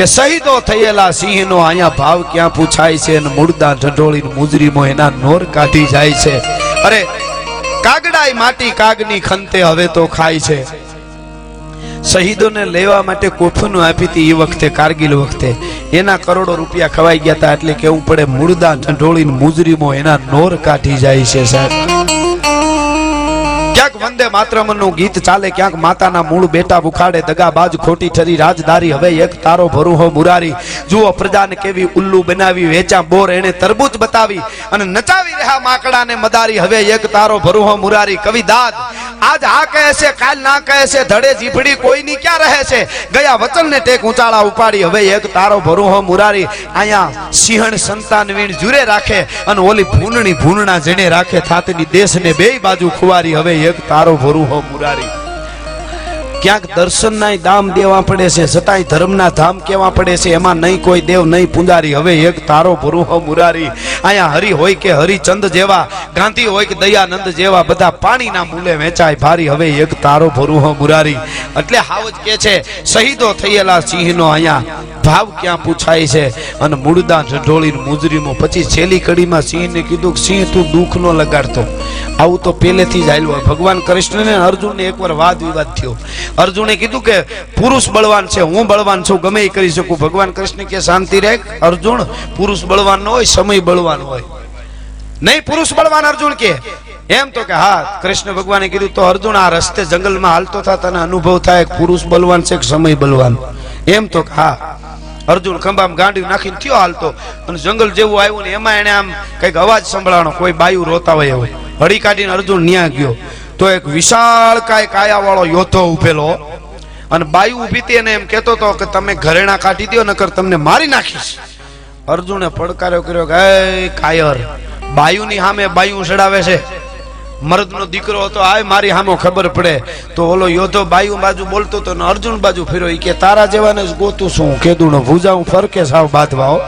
કે શહીદો થયેલા સિંહનો અહીંયા ભાવ ક્યાં પૂછાય છે અને મુર્દા ઢંઢોળીને મુજરીમો એના નોર કાઢી જાય છે. અરે કાગડાઈ માટી કાગની ખંતે હવે તો ખાય છે. શહીદોને લેવા માટે કોફનું આપી હતી એ વખતે, કારગિલ વખતે. એના કરોડો રૂપિયા ખવાઈ ગયા હતા એટલે કેવું પડે મુર્દા ઢંઢોળી મુજરીમો એના નોર કાઢી જાય છે સાહેબ. ક્યાંક વંદે માતરમનું ગીત ચાલે, ક્યાંક માતાના મૂળ બેટા બુખાડે દગાબાજ ખોટી ઠરી રાજદારી હવે એક તારો ભરુહો મુરારી. જુઓ પ્રજાને કેવી ઉલ્લુ બનાવી વેચા બોર એને તરબૂચ બતાવી અને નચાવી રહ્યા માકડાને મદારી. હવે એક તારો ભરુહો મુરારી. કવિ દાદ, આજ આ કહે છે, કાલ ના કહે છે, ધડે જીભડી કોઈની ક્યાં રહે છે? ગયા વચનને ટેક ઊંચાળા ઉપાડી. હવે એક તારો ભરુહો મુરારી. અહીંયા સિંહણ સંતાન વીણ જુરે રાખે અને ઓલી ભૂનણી ભૂનણા જેને રાખે, થાતની દેશને બેય બાજુ ખુવારી. હવે એક તારો ભરુહો મુરારી. ક્યાંક દર્શનના દામ દેવા પડે છે છતાંય ધર્મના ધામ કેવા પડે છે, એમાં નહીં કોઈ દેવ, નહીં પુંદારી હવે એક તારો ભરુહો મુરારી. અહીંયા હરિ હોય કે હરિચંદ જેવા, ગાંધી હોય કે દયાનંદ જેવા, બધા પાણીના મૂલે વેચાય ભારી. હવે એક તારો ભરુહો મુરારી. એટલે હાવજ કે છે, શહીદો થયેલા સિંહનો અહીંયા ભાવ ક્યાં પૂછાય છે? અને મૂળદા ઢઢોળી મુજરીમાં. પછી છેલ્લી કડીમાં સિંહને કીધું સિંહ, તું દુઃખ નો લગાડતો. આવું તો પહેલેથી જ હોય. ભગવાન કૃષ્ણને અર્જુનને એકવાર વાદ વિવાદ થયો. અર્જુને કીધું કે, પુરુષ બળવાન છે, હું બળવાન છું, ગમે એ કરી શકું. ભગવાન કૃષ્ણ કે શાંતિ રહે અર્જુન, પુરુષ બળવાન હોય, સમય બળવાન હોય. નહીં, પુરુષ બળવાન, અર્જુન કે એમ તો કે, હા, કૃષ્ણ ભગવાને કીધું તો, અર્જુન, આ રસ્તે જંગલમાં હાલતો થા, તને અનુભવ થાય, પુરુષ બળવાન છે કે સમય બળવાન? એમ તો કે, હા. અર્જુન ખંભામાં ગાંડી નાખીને થયો હાલતો. અને જંગલ જેવું આવ્યું ને એમાં એને આમ કંઈક અવાજ સંભળાણો, કોઈ બાયું રોતા હોય એવું. હળી કાઢીને અર્જુન ન્યા ગયો. તો એક વિશાળ કાય કાયા વાળો યોદ્ધો ઉભેલો. અને બાયુ ઊભી હતી એને એમ કહેતો હતો કે તમે ઘરેણા કાઢી દો નકર તમને મારી નાખીશ. અર્જુને પડકાર્યો કર્યો કે કાયર, બાયુની સામે બાયુ ચડાવે છે. મર્દનો દીકરો હતો, આય, મારી હામો ખબર પડે. તો ઓલો યોધો બાયુ બાજુ બોલતો હતો ને અર્જુન બાજુ ફેરો કે, તારા જેવાને જ ગોતું છું કેદું ભૂજા, હું ફરકે સાવ હો.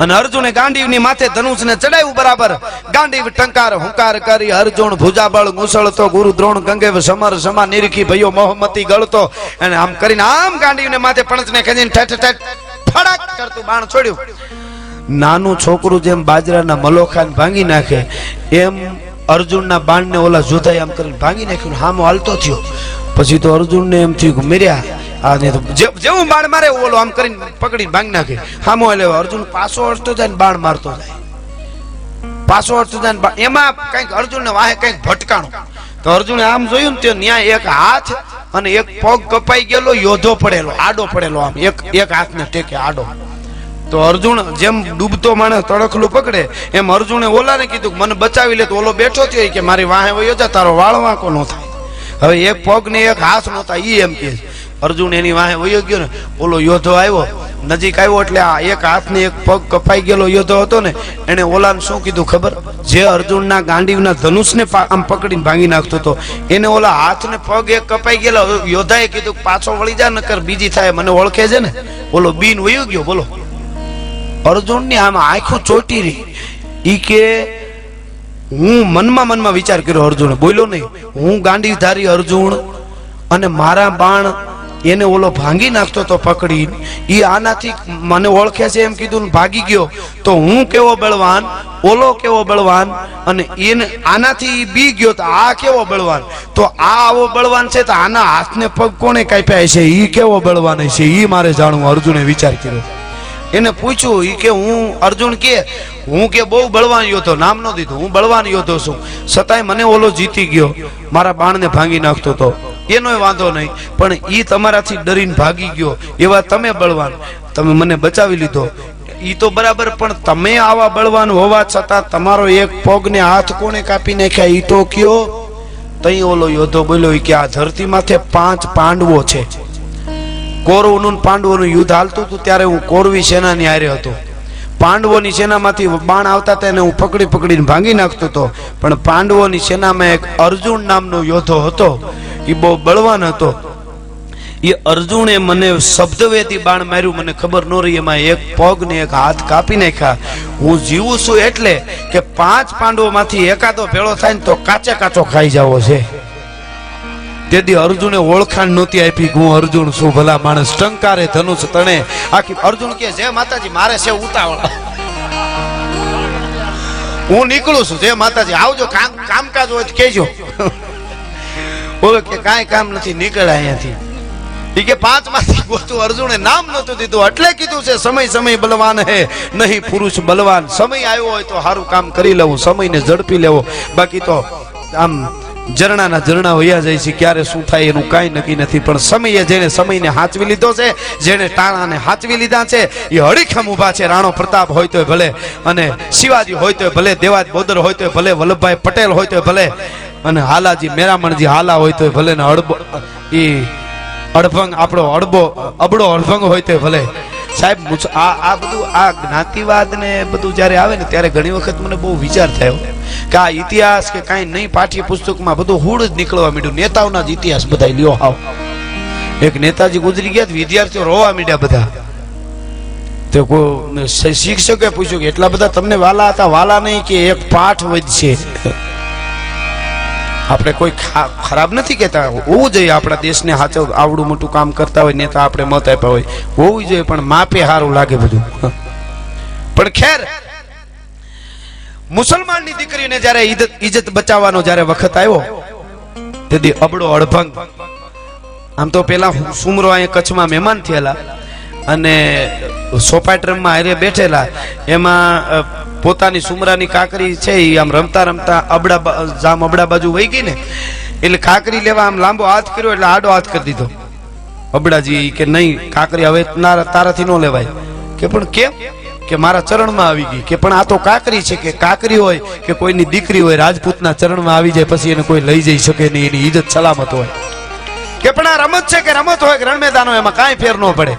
અને અર્જુને ગાંડીવની માથે ધનુષને ચડાવ્યું બરાબર. ગાંડીવ ટંકાર, હુંકાર કરી, અર્જુન ભુજાબળ મુસળતો ગુરુ દ્રોણ ગંગેવ સમર સમા નિરખી ભયો મોહમતી ગળતો. અને આમ કરીને આમ ગાંડીવને માથે પણચને ખેંચીને ઠેઠ ઠેઠ ફડાક કરતું બાણ છોડ્યું. નાનું છોકરું જેમ બાજરાના મલોખાને ભાંગી નાખે, એમ અર્જુનના બાણને ઓલા જોધાઈ આમ કરીને ભાંગી નાખ્યું હામો હાલતો થયો. પછી તો અર્જુનને એમ થયું કે મેર્યા, આ નહીં તો જેવું બાણ મારે ઓલો આમ કરીને પકડીને ભાંગી નાખે. હામો એટલે અર્જુન પાછો અડતો જાય ને બાણ મારતો જાય. પાછો અડતો જાય ને એમાં કંઈક અર્જુનને વાહે કંઈક ભટકાણું. તો અર્જુને આમ જોયું ને તો ન્યાય એક હાથ અને એક પગ કપાઈ ગયેલો, યોધો પડેલો, આડો પડેલો આમ. એક એક હાથને ટેકે આડો. તો અર્જુન જેમ ડૂબતો માણસ તડખલું પકડે, એમ અર્જુને ઓલાને કીધું મને બચાવી લે. તો ઓલો બેઠો થયો કે, મારી વાહે વયો જા, તારો વાળ વાંકો ન થાય. હવે એક પગ ને એક હાથ નો થાય, ઈ એમ કે અર્જુન એની વાહે વયો ગયો ને, ઓલો યોદ્ધો આવ્યો, નજીક આવ્યો એટલે આ એક હાથ ને એક પગ કપાઈ ગયેલો યોદ્ધો હતો ને એને ઓલાને શું કીધું ખબર? જે અર્જુનના ગાંડીવના ધનુષને આમ પકડીને ભાંગી નાખતો હતો, એને ઓલા હાથ ને પગ એક કપાઈ ગયેલો યોધાએ કીધું પાછો વળી જા, નકર બીજી થાય, મને ઓળખે છે ને. ઓલો બીન વયો ગયો, બોલો. અર્જુનની આમ આંખું ચોટી રહી. ઈ કે, હું મનમાં મનમાં વિચાર કર્યો અર્જુન. બોલ્યો નહીં. હું ગાંડીધારી અર્જુન અને મારા બાણ એને ઓલો ભાંગી નાખતો તો પકડી એ આનાથી મને ઓળખે છે એમ કીધું ભાગી ગયો. તો હું કેવો બળવાન? ઓલો કેવો બળવાન? અને એને આનાથી બી ગયો તો આ કેવો બળવાન? તો આ આવો બળવાન છે તો આના હાથને પગ કોણે કાપ્યા છે એ કેવો બળવાન છે એ મારે જાણવું. અર્જુને વિચાર કર્યો. એને પૂછ્યું એ કે હું, અર્જુન કે, હું કે બહુ બળવાન યોધો નામ નો દીધું, હું બળવાન યોદ્ધો છું. છતાંય મને ઓલો જીતી ગયો, મારા બાણને ભાંગી નાખતો હતો એનોય વાંધો નહીં, પણ એ તમારાથી ડરીને ભાગી ગયો, એવા તમે બળવાન. તમે મને બચાવી લીધો. ઈ તો બરાબર, પણ તમે આવા બળવાન હોવા છતાં તમારો એક પગને હાથ કોને કાપી નાખ્યા? ઈ તો કયો? તઈ ઓલો યોધો બોલ્યો કે આ ધરતી માથે પાંચ પાંડવો છે. કૌરવનું પાંડવોનું યુદ્ધ હાલતું હતું ત્યારે હું કૌરવી સેનાની હારે હતો. પાંડવોની સેનામાંથી બાણ આવતા હતા એને હું પકડી પકડીને ભાંગી નાખતો હતો. પણ પાંડવોની સેનામાં એક અર્જુન નામનો યોદ્ધો હતો. એ બહુ બળવાન હતો. એ અર્જુને મને શબ્દવેદી બાણ માર્યું, મને ખબર ન રહી, એમાં એક પગ ને એક હાથ કાપી નાખ્યા. હું જીવું છું એટલે કે પાંચ પાંડવોમાંથી એકાદો ભેળો થાય ને તો કાચે કાચો ખાઈ જાવો છે. તેથી અર્જુને ઓળખાણ નહોતી આપી હું અર્જુન છું, ભલા માણસ. ટંકારે ધનુષ તણે આખી અર્જુન કે જે માતાજી, મારે છે ઉતાવળ. હું નીકળું છું જે માતાજી, આવજો, કામ, કામકાજ હોય તો કહેજો. બોલો કે કાંઈ કામ નથી નીકળ્યા અહીંયાથી. એ કે પાંચમાંથી ગોતું અર્જુને નામ નતું દીધું, એટલે કીધું છે, સમય સમય બલવાન હે, નહીં પુરુષ બલવાન. સમય આવ્યો હોય તો સારું કામ કરી લેવું, સમયને ઝડપી લેવો. બાકી તો આમ ઝરણાના ઝરણા વયા જાય છે, ક્યારે શું થાય એનું કાંઈ નક્કી નથી. પણ સમયે જેને સમયને હાચવી લીધો છે જેને ટાણાને હાચવી લીધા છે, એ હળીખમ ઊભા છે. રાણો પ્રતાપ હોય તોય ભલે, અને શિવાજી હોય તોય ભલે, દેવાજ બોદર હોય તોય ભલે, વલ્લભભાઈ પટેલ હોય તો ભલે, અને હાલાજી મેરામણજી હાલા હોય તોય ભલે, ને અડબો એ અડભંગ, આપણો અડબો, અબડો અડભંગ હોય તો ભલે. સાહેબ આ આ બધું આ જ્ઞાતિવાદ ને બધું જ્યારે આવે ને, ત્યારે ઘણી વખત મને બહુ વિચાર થયો કે આ ઇતિહાસ કે કાંઈ નહીં પાઠ્ય પુસ્તકમાં બધું હુડ જ નીકળવા માંડ્યું. નેતાઓના જ ઇતિહાસ બધા લ્યો હાવ. એક નેતાજી ગુજરી ગયા વિદ્યાર્થીઓ રોવા માંડ્યા બધા. તો શિક્ષકે પૂછ્યું કે એટલા બધા તમને વાલા હતા? વાલા નહીં કે એક પાઠ વધશે. આપણે કોઈ ખરાબ નથી કહેતા. હોવું જોઈએ આપણા દેશને હાચવ, આવડું મોટું કામ કરતા હોય, નેતા આપણે મત આપ્યા હોય. હોવું જોઈએ, પણ માપે સારું લાગે બધું. પણ ખેર, મુસલમાનની દીકરીને જ્યારે ઇજ્જત બચાવવાનો જ્યારે વખત આવ્યો, તેથી અબડો અડભંગ. આમ તો પેલા સુમરો અહીંયા કચ્છમાં મહેમાન થયેલા અને સોપાટ્રમમાં હારે બેઠેલા. એમાં પોતાની સુમરાની કાકરી છે એ આમ રમતા રમતા અબડા જામ અબડા બાજુ વહી ગઈ ને, એટલે કાકરી લેવા આમ લાંબો હાથ કર્યો એટલે આડો હાથ કરી દીધો. અબડાજી કે નહીં, કાકરી હવે તારાથી ન લેવાય. કે પણ કેમ? કે મારા ચરણમાં આવી ગઈ. કે પણ આ તો કાકરી છે કે કાકરી હોય, કે કોઈની દીકરી હોય, રાજપૂતના ચરણમાં આવી જાય પછી એને કોઈ લઈ જઈ શકે નહીં, એની ઇજ્જત સલામત હોય. કે પણ આ રમત છે કે રમત હોય રણમેદાનો, એમાં કાંઈ ફેર ન પડે.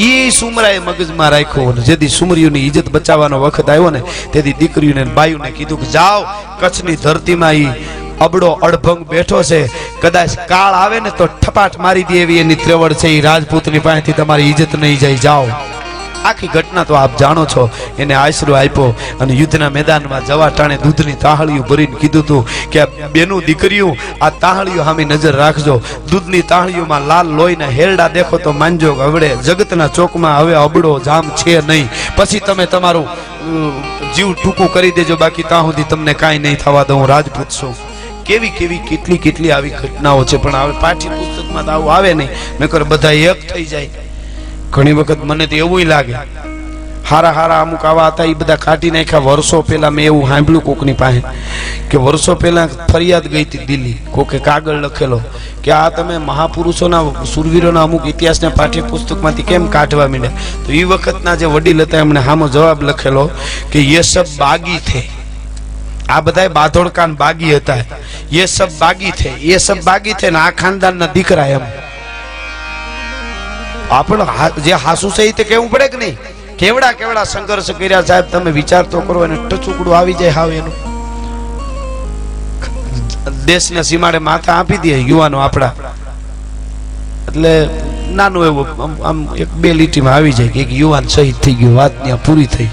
ઈ સુમરાએ મગજમાં રાખ્યો જેથી સુમરીઓની ઇજ્જત બચાવવાનો વખત આવ્યો ને, તેથી દીકરીઓને બાયુને કીધું કે જાઓ, કચ્છની ધરતીમાં એ અબડો અડભંગ બેઠો છે. કદાચ કાળ આવે ને તો ઠપાટ મારી દે એવી એની ત્રેવડ છે. ઈ રાજપૂતની પાસેથી તમારી ઇજ્જત નહીં જાય. જાઓ. આખી ઘટના તો આપ જાણો છો. એને આશરો આપ્યો અને યુદ્ધના મેદાનમાં જવા ટાણે દૂધની તાહળીઓ ભરીને કીધું હતું કે બેનું દીકરીઓ, આ તાહળીઓ સામે નજર રાખજો. દૂધની તાહળીઓમાં લાલ લોહીના હેરડા દેખો તો માનજો હવડે જગતના ચોકમાં હવે અબડો જામ છે નહીં. પછી તમે તમારું જીવ ટૂંકું કરી દેજો, બાકી ત્યાં સુધી તમને કાંઈ નહીં થવા દઉં. રાજપૂત છું. કેવી કેવી કેટલી કેટલી આવી ઘટનાઓ છે, પણ હવે પાઠ્ય પુસ્તકમાં તો આવું આવે નહીં. નકર બધા એક થઈ જાય. ઘણી વખત મને તો એવું લાગે, હારા હારા અમુક આવા હતા, એ બધા કાઢી નાખ્યા. વર્ષો પહેલા મેં એવું સાંભળ્યું કોકની પાસે કે વર્ષો પહેલા ફરિયાદ ગઈ હતી દિલ્હી. કોકે કાગળ લખેલો કે આ તમે મહાપુરુષોના, સુરવીરોના અમુક ઇતિહાસના પાઠ્યપુસ્તકમાંથી કેમ કાઢવા માંડ્યા? તો એ વખતના જે વડીલ હતા, એમણે સામો જવાબ લખેલો કે યે સબ બાગી થે. આ બધાય બાધોડકાન બાગી હતા. યે સબ બાગી થે. યે સબ બાગી થે ને આ ખાનદાનના દીકરા એમ. આપણે જે હાસુ છે એ તે કેવું પડે કે નહીં? કેવડા કેવડા સંઘર્ષ કર્યા સાહેબ, તમે વિચાર તો કરો અને ટચુકડું આવી જાય હાવ એનું. દેશના સીમાડે માથા આપી દે યુવાનો આપણા. એટલે નાનું એવું આમ- એક બે લીટીમાં આવી જાય કે એક યુવાન શહીદ થઈ ગયો, વાત ત્યાં પૂરી થઈ.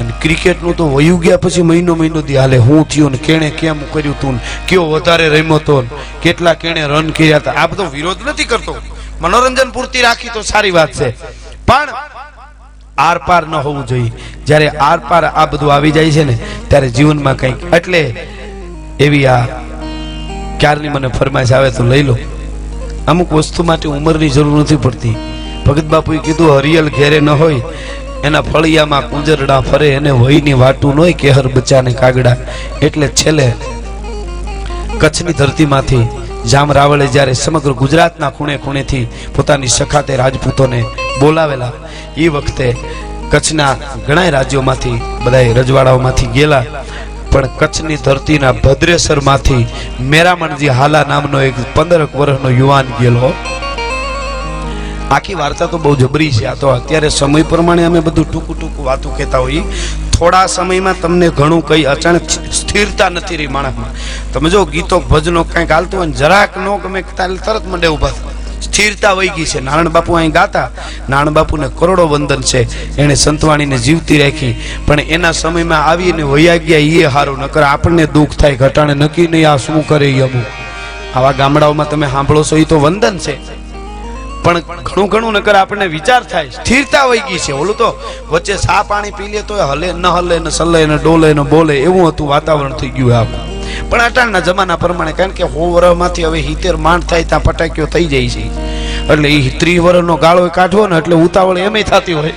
અને ક્રિકેટનું તો વયું ગયા પછી મહિનો મહિનો દી હાલે, હું થયું ને કેણે કેમ કર્યું તું કયો વધારે રમ્યો તો કેટલા કેણે રન કર્યા હતા. આ બધો વિરોધ નથી કરતો. મનોરંજન પૂરતી રાખી તો સારી વાત છે. પણ આર પાર ન હોવું જોઈએ. જ્યારે આર પાર આ બધું આવી જાય છે ને, ત્યારે જીવનમાં કંઈક એટલે એવી આ ક્યારની મને ફરમાઈશ આવે તો લઈ લો. અમુક વસ્તુ માટે ઉંમરની જરૂર નથી પડતી. ભગત બાપુએ કીધું, હરિયલ ઘેરે ન હોય, એના ફળિયામાં કુંજરડા ફરે, એને વહીની વાટું ન નોય, કેહર બચ્ચાને કાગડા. એટલે છેલ્લે કચ્છની ધરતીમાંથી જામ રાવળે જ્યારે સમગ્ર ગુજરાતના ખૂણે ખૂણેથી પોતાની સખાતે રાજપૂતોને બોલાવેલા. એ વખતે કચ્છના ઘણા રાજ્યોમાંથી બધા રજવાડાઓમાંથી ગયેલા. પણ કચ્છની ધરતીના ભદ્રેસરમાંથી મેરામણજી હાલા નામનો એક પંદરક વર્ષનો યુવાન ગયેલો આખી વાર્તા તો બહુ જબરી છે. આ તો અત્યારે સમય પ્રમાણે અમે બધું ટૂંકું ટૂંકું વાતું કહેતા હોઈએ. થોડા સમયમાં તમને ઘણું કઈ અચાનક સ્થિરતા નથી રહી માણસમાં. તમે જો ગીતો, ભજનો કંઈક હાલતું હોય જરાક નો ગમે તારે તરત મંડે ઊભા સ્થિરતા વહી ગઈ છે. નારાયણ બાપુ અહીં ગાતા. નારાયણ બાપુને કરોડો વંદન છે. એણે સંતવાણીને જીવતી રાખી. પણ એના સમયમાં આવીને વયા ગયા એ હારું. નકર આપણને દુઃખ થાય. ઘટાણે નક્કી નહીં આ શું કરે એ અમુક. આવા ગામડાઓમાં તમે સાંભળો છો એ તો વંદન છે. પણ ઘણું ઘણું નકર આપણને વિચાર થાય, સ્થિરતા વહી ગઈ છે. ઓલું તો વચ્ચે સા પાણી પી લે તો હલે ન હલે ને સલે ને ડોલે ને બોલે એવું હતું, વાતાવરણ થઈ ગયું આખું પણ અટાણના જમાના પ્રમાણે, કારણ કે સો વર્ષમાંથી હવે હિતેર માંડ થાય ત્યાં ફટાકીઓ થઈ જાય છે. એટલે એ ત્રીસ વર્ષનો ગાળો કાઢવો ને એટલે ઉતાવળ એમય થતી હોય.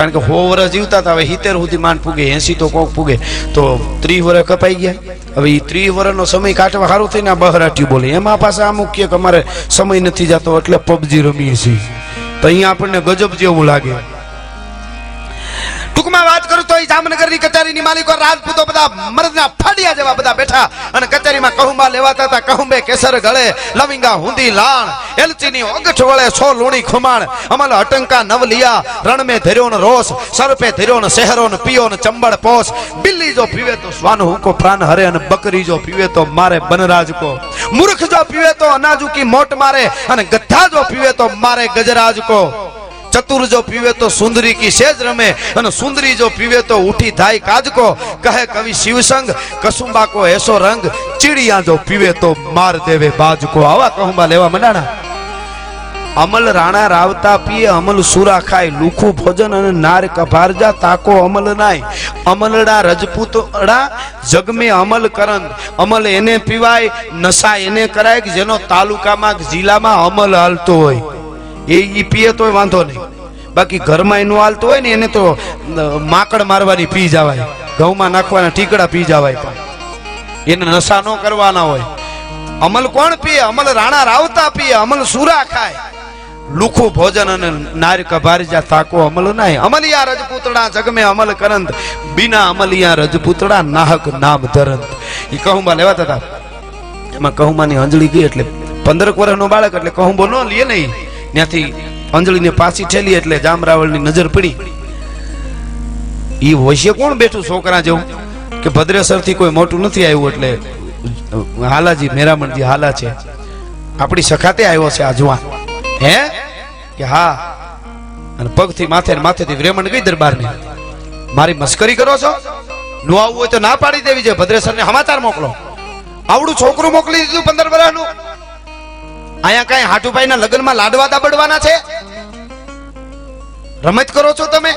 કારણ કે સો વર્ષ જીવતા હતા, હવે સિત્તેર સુધી માંડ પૂગે એસી તો કોક પૂગે. તો ત્રીસ વર્ષ કપાઈ ગયા. હવે એ ત્રીસ વર્ષનો સમય કાઢવા સારું થઈને આ બહરાટ્યું બોલે. એમાં પાછા અમુક કે અમારે સમય નથી જતો, એટલે પબજી રમીએ છીએ. તો અહીંયા આપણને ગજબ જેવું લાગે. ટૂંકમાં વાત કરું તો એ જામનગરની કચેરીની માલિકો રાજપૂતો બધા મરદના ફાડિયા જેવા બધા બેઠા અને કચેરીમાં કહુંબા લેવાતા હતા. કહુંબે કેસર ગળે, લવિંગા હુંદી લાણ, એલચીની ઓગઠ વળે સો લુણી ખુમાણ, અમલ અટંકા નવલિયા, રણમે ધર્યો રોસ સરપે ધર્યો શહેરો ને પિયો ને ચંબળ પોસ બિલ્લી જો પીવે તો સ્વાન હુંકો પ્રાણ હરે અને બકરી જો પીવે તો મારે બનરાજ કો. મૂર્ખ જો પીવે તો અનાજુકી મોટ મારે અને ગધા જો પીવે તો મારે ગજરાજ કો. ચતુર જો પીવે તો સુંદરી કી સેજ રમે અને સુંદરી જો પીવે તો ઉઠી થાય કાજકો. કહે કવિ શિવસંગ કસુંબા કો એસો રંગ, ચીડિયા જો પીવે તો માર દેવે બાજકો. આવા કહુંબા લેવા મંડાણા. અમલ રાણા રાવતા પીએ, અમલ સુરા ખાય, લુખું ભોજન અને નાર કભારજા તાકો અમલ નાય. અમલડા રજપૂતડા જગમે અમલ કરંદ. અમલ એને પીવાય, નશા એને કરાય, કે જેનો તાલુકામાં જિલ્લામાં અમલ હાલતો હોય. એ ઈ પીએ તોય વાંધો નહીં. બાકી ઘરમાં એનું હાલતું હોય ને એને તો માકડ મારવાની પી જવાય. ઘઉંમાં નાખવાના ટીકડા પી જવાય પણ. એને નશા ન કરવાના હોય. અમલ કોણ પીએ? અમલ રાણા રાવતા પીએ. અમલ સુરા ખાય. લુખું ભોજન અને નાર કભારજા તાકો અમલ નાય અમલિયા રજપૂતડા જગમે અમલ કરંત બિના અમલિયા રજપૂતડા નાહક નામ ધરંત એ કહુંબા લેવાતા હતા એમાં કહુંબાની અંજળી ગઈ એટલે પંદરક વર્ષનો બાળક એટલે કહુંબો ન લે નહીં. ત્યાંથી અંજળીને પાછી ઠેલી એટલે જામરાવળની નજર પડી. ઈ હોશે કોણ બેઠું છોકરા જેવું? કે ભદ્રેસરથી કોઈ મોટું નથી આવ્યું એટલે હાલાજી, મેરામણજી હાલા છે. આપણી સખાતે આવ્યો છે આ જુવાન. હે? કે હા. અને પગથી માથે ને માથેથી વ્રેમણ ગઈ દરબારને. મારી મસ્કરી કરો છો? નો આવવું હોય તો ના પાડી દેવી છે ભદ્રેસરને સમાચાર મોકલો. આવડું છોકરું મોકલી દીધું પંદર વર્ષનું અહીંયા કઈ હાટુભાઈ ના લગ્નમાં લાડવા દાબડવાના છે? રમત કરો છો તમે?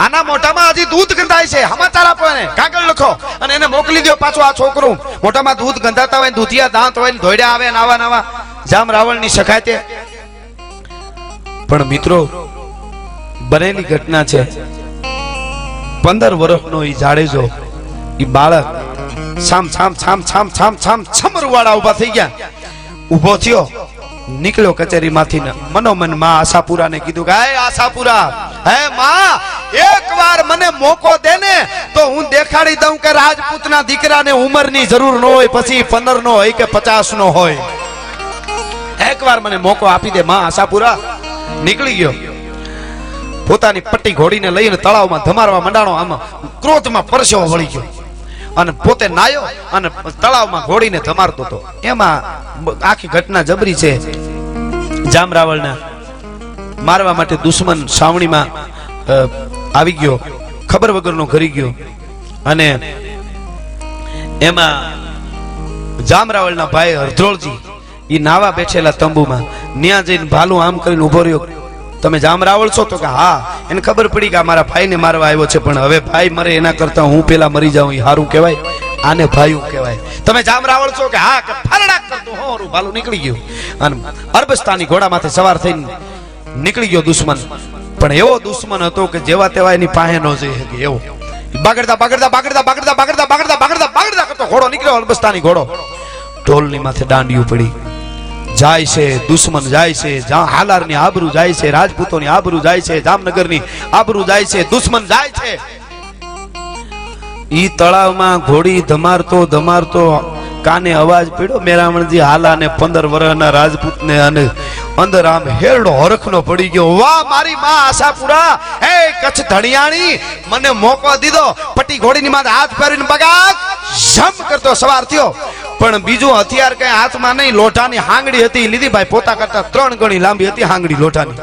આના મોઢામાં હજી દૂધ ગંધાય છે. સમાચાર આપો એને. કાગળ લખો. અને એને મોકલી દો પાછો આ છોકરું. મોઢામાં દૂધ ગંધાતા હોય દૂધિયા દાંત હોય ને ધોડ્યા આવે ને આવા જામ રાવણની શકાય તે. પણ મિત્રો, બનેલી ઘટના છે. પંદર વર્ષનો ઈ જાડેજો એ બાળક છામ છામ છામ છામ છામ છામ છમરવાળા ઊભા થઈ ગયા. ઊભો થયો. નીકળ્યો કચેરી માંથી મનોમનમાં આશાપુરાને કીધું કે હે આશાપુરા, હે માં, એકવાર મને મોકો દે ને, તો હું દેખાડી દઉં કે રાજપૂતના દીકરાને ઉંમરની જરૂર ન હોય, પછી પંદર નો હોય કે પચાસ નો હોય. એકવાર મને મોકો આપી દે માં આશાપુરા. નીકળી ગયો. પોતાની પટ્ટી ઘોડીને લઈને તળાવમાં ધમારવા મંડાણો આમાં ક્રોધમાં પરસેવો વળી ગયો. અને પોતે નાયો અને તળાવમાં ઘોડીને ધમારતો હતો. એમાં આખી ઘટના જબરી છે. જામરાવળના મારવા માટે દુશ્મન સાવણીમાં આવી ગયો. ખબર વગરનો ઘરી ગયો. અને એમાં જામરાવળના ભાઈ હરધ્રોળજી એ નાવા બેઠેલા તંબુમાં, ન્યા જઈને ભાલું આમ કરીને ઊભો રહ્યો. તમે જામ રાવળ છો તો કે હા, એને ખબર પડી કે મારા ભાઈને મારવા આવ્યો છે, પણ હવે ભાઈ મરે એના કરતા હું પેલા મરી જાઉં એ સારું કહેવાય. આને ભાઈ કહેવાય. તમે જામ રાવળ છો કે હા, કે ફરડાક કરતું હોરું, ભાલું નીકળી ગયું. અને અરબસ્તાની ઘોડામાંથી સવાર થઈને નીકળી ગયો દુશ્મન. પણ એવો દુશ્મન હતો કે જેવા તેવા એની પાસે ન જઈ શકે, એવો. બાગડતા બાગડતા બાગડતા બાગડતા બાગડતા બાગડતા બાગડતા બાગડતા કરતો ઘોડો નીકળ્યો અરબસ્તાની ઘોડો. ઢોલની માથે દાંડિયું પડી. જાય છે, દુશ્મન જાય છે હાલારની આબરૂ જાય છે, રાજપૂતોની આબરૂ જાય છે, જામનગરની આબરૂ જાય છે, દુશ્મન જાય છે. ઈ તળાવમાં ઘોડી ધમારતો ધમારતો કાને અવાજ પીડ્યો? મેરામણજી હાલા ને પંદર વર્ષના રાજપૂતને અને અંદર આમ હેરડો હરખનો પડી ગયો. વાહ, મારી માં આશાપુરા! હે, કચ્છ ધણિયાણી! મને મોકો દીધો. પટ્ટી ઘોડીની માથે હાથ ફેરીને બગાક જમ કરતો સવાર થયો. પણ બીજું હથિયાર કઈ હાથમાં નહીં, લોઢાની હાંગડી હતી લીધી ભાઈ. પોતા કરતા ત્રણ ગણી લાંબી હતી હાંગડી લોઢાની.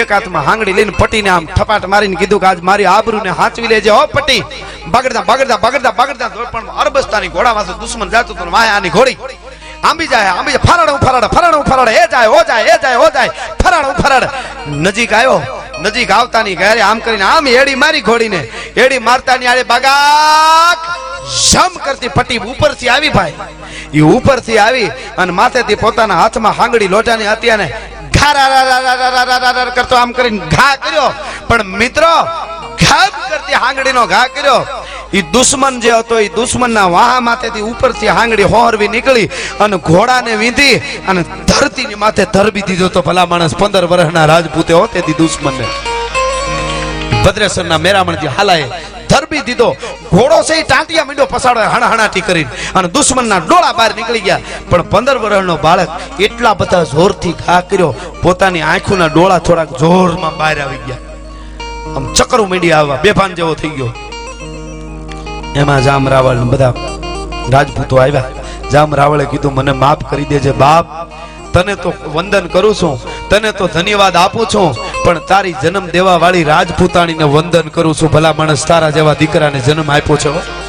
એક હાથમાં હાંગડી લઈને પટીને આમ થપાટ મારીને કીધું કે આજ મારી આબરૂને હાંચવી લેજે. હો, પટી. બગડતા બગડતા બગડતા બગડતા પણ અરબસ્તાની ઘોડા પાસે દુશ્મન જાતું હતું માયાની ઘોડી. આંબી જાય આંબી જાય. ફરાડ ફરાડ ફરાડ ફરાડ એ જાય, હો જાય એ જાય, હો જાય. ફરાડ ફરાડ નજીક આવ્યો નજીક આવતાની ઘરે આમ કરીને આમ એડી મારી ઘોડીને. એડી મારતાની આડે બાગાક. શમ કરતી પટી ઉપરથી આવી ભાઈ. એ ઉપરથી આવી અને માથેથી પોતાના હાથમાં હાંગડી લોટાની હત્યાને કરતો આમ કરીને ઘા કર્યો. પણ મિત્રો ઘાપ કરતી હાંગડીનો ઘા કર્યો. એ દુશ્મન જે હતો એ દુશ્મનના વાહા માથેથી ઉપરથી હાંગડી હોરવી નીકળી અને ઘોડાને વીંધી અને ધરતીની માથે ધરબી દીધો તો ભલા માણસ પંદર વર્ષના રાજપૂતે હો તેથી દુશ્મનને. ભદ્રેશ્વરના મેરામણજી હાલાએ ધરબી દીધો. ઘોડો છે એ ટાંટિયા મીંડો પસાડો હણાહણાટી કરીને અને દુશ્મનના ડોળા બહાર નીકળી ગયા. પણ પંદર વર્ષનો બાળક એટલા બધા જોરથી ઘા કર્યો, પોતાની આંખોના ડોળા થોડાક જોરમાં બહાર આવી ગયા. આમ ચક્કરું મીડી આવવા બેભાન જેવો થઈ ગયો. એમાં જામ રાવળ બધા રાજપૂતો આવ્યા. જામ રાવળે કીધું, મને માફ કરી દેજે બાપ. તને તો વંદન કરું છું. તને તો ધન્યવાદ આપું છું. પણ તારી જન્મ દેવા વાળી રાજપૂતાણીને વંદન કરું છું ભલા માણસ તારા જેવા દીકરાને જન્મ આપ્યો છે.